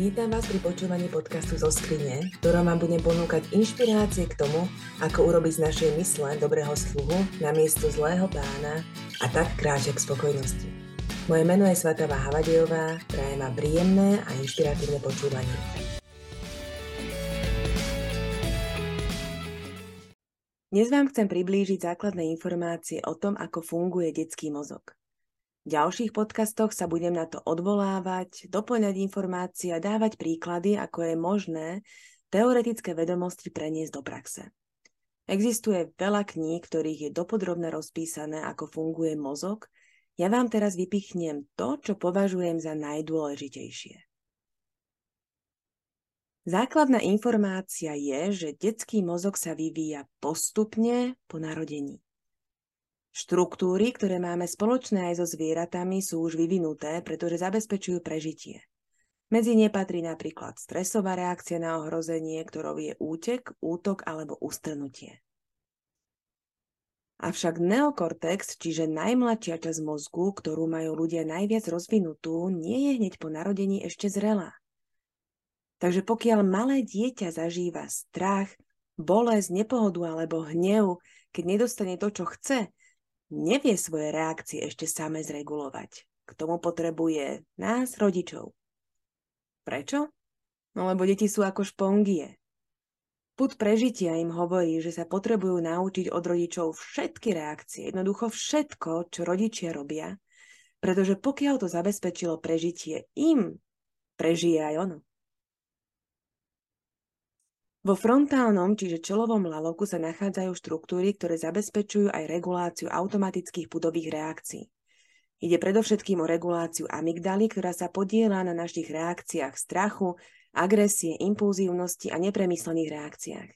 Vítam vás pri počúvaní podcastu zo skrine, ktorom vám budem ponúkať inšpirácie k tomu, ako urobiť z našej mysle dobrého sluhu na miesto zlého pána a tak kráčať k spokojnosti. Moje meno je Svatava Havadejová, prajem vám príjemné a inšpiratívne počúvanie. Dnes vám chcem priblížiť základné informácie o tom, ako funguje detský mozog. Ďalších podcastoch sa budem na to odvolávať, doplňať informácie a dávať príklady, ako je možné teoretické vedomosti preniesť do praxe. Existuje veľa kníh, ktorých je dopodrobne rozpísané, ako funguje mozog. Ja vám teraz vypichnem to, čo považujem za najdôležitejšie. Základná informácia je, že detský mozog sa vyvíja postupne po narodení. Štruktúry, ktoré máme spoločné aj so zvieratami, sú už vyvinuté, pretože zabezpečujú prežitie. Medzi ne patrí napríklad stresová reakcia na ohrozenie, ktorou je útek, útok alebo ustrnutie. Avšak neokortex, čiže najmladšia časť mozgu, ktorú majú ľudia najviac rozvinutú, nie je hneď po narodení ešte zrelá. Takže pokiaľ malé dieťa zažíva strach, bolesť, nepohodu alebo hnev, keď nedostane to, čo chce, nevie svoje reakcie ešte same zregulovať. K tomu potrebuje nás, rodičov. Prečo? No lebo deti sú ako špongie. Put prežitia im hovorí, že sa potrebujú naučiť od rodičov všetky reakcie, jednoducho všetko, čo rodičia robia, pretože pokiaľ to zabezpečilo prežitie im, prežije aj ono. Vo frontálnom, čiže čelovom laloku sa nachádzajú štruktúry, ktoré zabezpečujú aj reguláciu automatických pudových reakcií. Ide predovšetkým o reguláciu amygdaly, ktorá sa podiela na našich reakciách strachu, agresie, impulzívnosti a nepremyslených reakciách.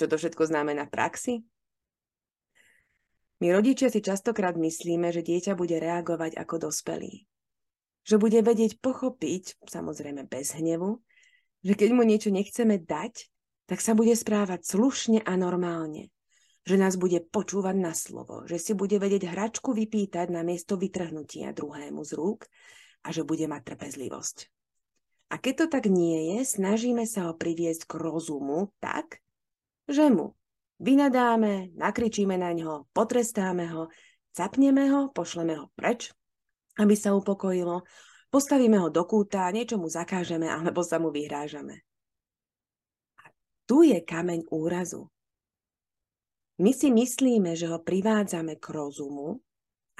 Čo to všetko znamená v praxi? My rodičia si častokrát myslíme, že dieťa bude reagovať ako dospelý. Že bude vedieť pochopiť, samozrejme bez hnevu, že keď mu niečo nechceme dať, tak sa bude správať slušne a normálne. Že nás bude počúvať na slovo, že si bude vedieť hračku vypýtať na miesto vytrhnutia druhému z rúk a že bude mať trpezlivosť. A keď to tak nie je, snažíme sa ho priviesť k rozumu tak, že mu vynadáme, nakričíme na ňo, potrestáme ho, capneme ho, pošleme ho preč, aby sa upokojilo, Postavíme ho do kúta, niečo mu zakážeme alebo sa mu vyhrážame. A tu je kameň úrazu. My si myslíme, že ho privádzame k rozumu,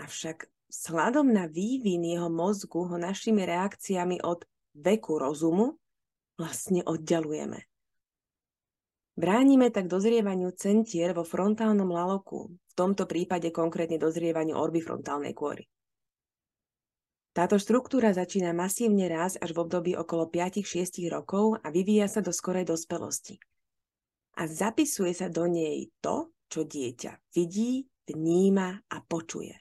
avšak vzhľadom na vývin jeho mozgu ho našimi reakciami od veku rozumu vlastne oddialujeme. Bránime tak dozrievaniu centier vo frontálnom laloku, v tomto prípade konkrétne dozrievaniu orbifrontálnej kôry. Táto štruktúra začína masívne raz až v období okolo 5-6 rokov a vyvíja sa do skorej dospelosti. A zapisuje sa do nej to, čo dieťa vidí, vníma a počuje.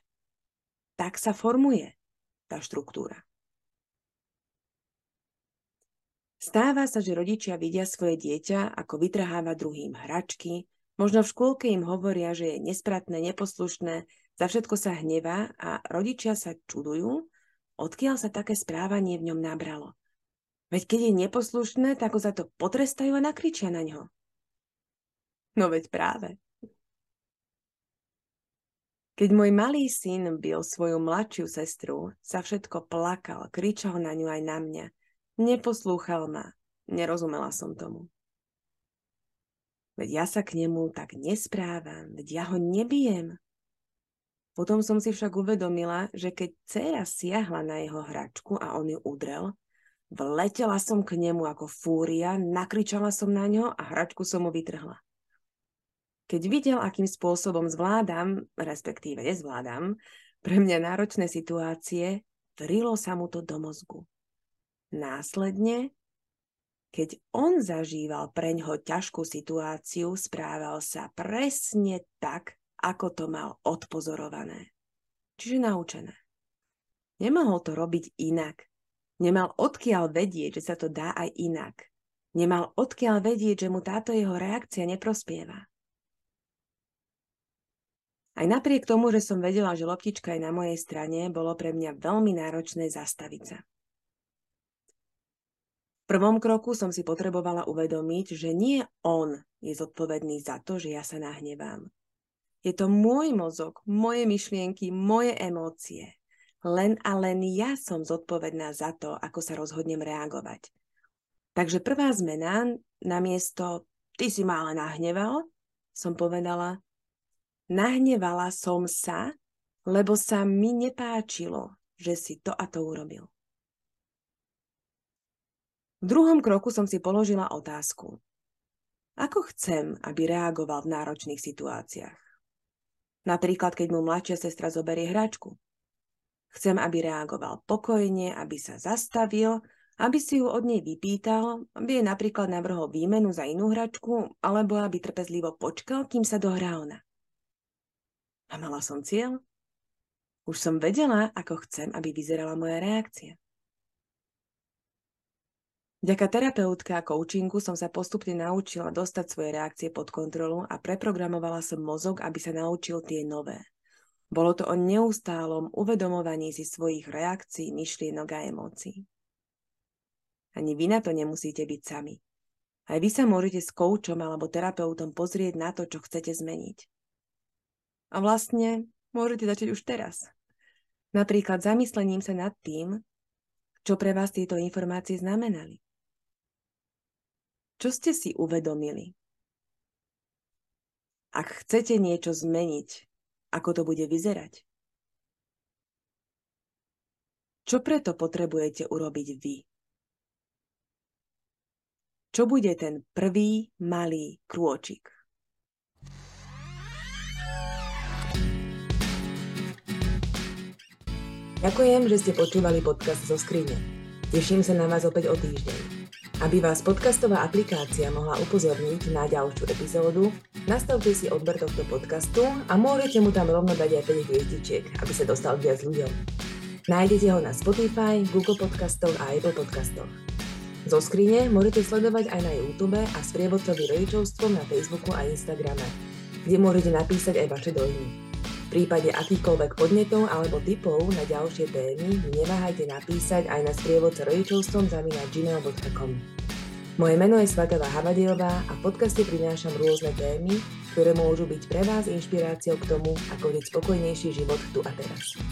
Tak sa formuje tá štruktúra. Stáva sa, že rodičia vidia svoje dieťa, ako vytrháva druhým hračky, možno v škôlke im hovoria, že je nespratné, neposlušné, za všetko sa hnevá a rodičia sa čudujú, odkiaľ sa také správanie v ňom nabralo. Veď keď je neposlušné, tak ho za to potrestajú a nakričia na ňo. No veď práve. Keď môj malý syn bil svoju mladšiu sestru, sa všetko plakal, kričal na ňu aj na mňa. Neposlúchal ma. Nerozumela som tomu. Veď ja sa k nemu tak nesprávam, veď ja ho nebijem. Potom som si však uvedomila, že keď dcera siahla na jeho hračku a on ju udrel, vletela som k nemu ako fúria, nakričala som na ňo a hračku som mu vytrhla. Keď videl, akým spôsobom zvládam, respektíve nezvládam, pre mňa náročné situácie, vrilo sa mu to do mozgu. Následne, keď on zažíval preňho ťažkú situáciu, správal sa presne tak, ako to mal odpozorované. Čiže naučené. Nemohol to robiť inak. Nemal odkiaľ vedieť, že sa to dá aj inak. Nemal odkiaľ vedieť, že mu táto jeho reakcia neprospieva. Aj napriek tomu, že som vedela, že loptička je na mojej strane, bolo pre mňa veľmi náročné zastaviť sa. prvom kroku som si potrebovala uvedomiť, že nie on je zodpovedný za to, že ja sa nahnevám. Je to môj mozog, moje myšlienky, moje emócie. Len a len ja som zodpovedná za to, ako sa rozhodnem reagovať. Takže prvá zmena, namiesto ty si ma ale nahneval, som povedala, nahnevala som sa, lebo sa mi nepáčilo, že si to a to urobil. V druhom kroku som si položila otázku. Ako chcem, aby reagoval v náročných situáciách? Napríklad, keď mu mladšia sestra zoberie hračku. Chcem, aby reagoval pokojne, aby sa zastavil, aby si ju od nej vypýtal, aby jej napríklad navrhol výmenu za inú hračku, alebo aby trpezlivo počkal, kým sa dohrá ona. A mala som cieľ? Už som vedela, ako chcem, aby vyzerala moja reakcia. Vďaka terapeutke a coachingu som sa postupne naučila dostať svoje reakcie pod kontrolu a preprogramovala som mozog, aby sa naučil tie nové. Bolo to o neustálom uvedomovaní si svojich reakcií, myšlienok a emócií. Ani vy na to nemusíte byť sami. Aj vy sa môžete s koučom alebo terapeutom pozrieť na to, čo chcete zmeniť. A vlastne môžete začať už teraz. Napríklad zamyslením sa nad tým, čo pre vás tieto informácie znamenali. Čo ste si uvedomili? Ak chcete niečo zmeniť, ako to bude vyzerať? Čo preto potrebujete urobiť vy? Čo bude ten prvý malý krôčik? Ďakujem, že ste počúvali podcast zo skrine. Teším sa na vás opäť o týždeň. Aby vás podcastová aplikácia mohla upozorniť na ďalšiu epizódu, nastavte si odber tohto podcastu a môžete mu tam rovno dať aj 5 hviezdičiek, aby sa dostal viac ľuďom. Nájdete ho na Spotify, Google Podcastoch a Apple Podcastoch. Zo skrine môžete sledovať aj na YouTube a sprievodcovi rodičovstvom na Facebooku a Instagrame, kde môžete napísať aj vaše dojmy. Prípade akýchkoľvek podnetov alebo typov na ďalšie témy neváhajte napísať aj na sprievodca rodičovstvom zamínať gmail.com. Moje meno je Svatava Havadiová a v podcaste prinášam rôzne témy, ktoré môžu byť pre vás inšpiráciou k tomu, ako žiť spokojnejší život tu a teraz.